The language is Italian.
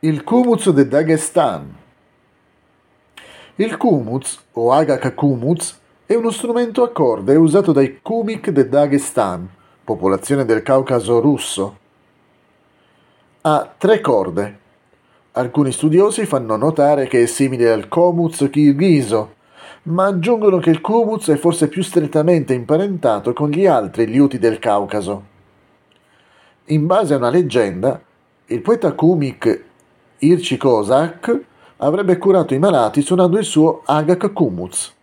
Il kumuz de Dagestan. Il kumuz, o Agak kumuz, è uno strumento a corde usato dai Kumik de Dagestan, popolazione del Caucaso russo. Ha tre corde. Alcuni studiosi fanno notare che è simile al komuz kirghizo, ma aggiungono che il kumuz è forse più strettamente imparentato con gli altri liuti del Caucaso. In base a una leggenda, il poeta Kumik Irci Kozak avrebbe curato i malati suonando il suo Agak Kumuz.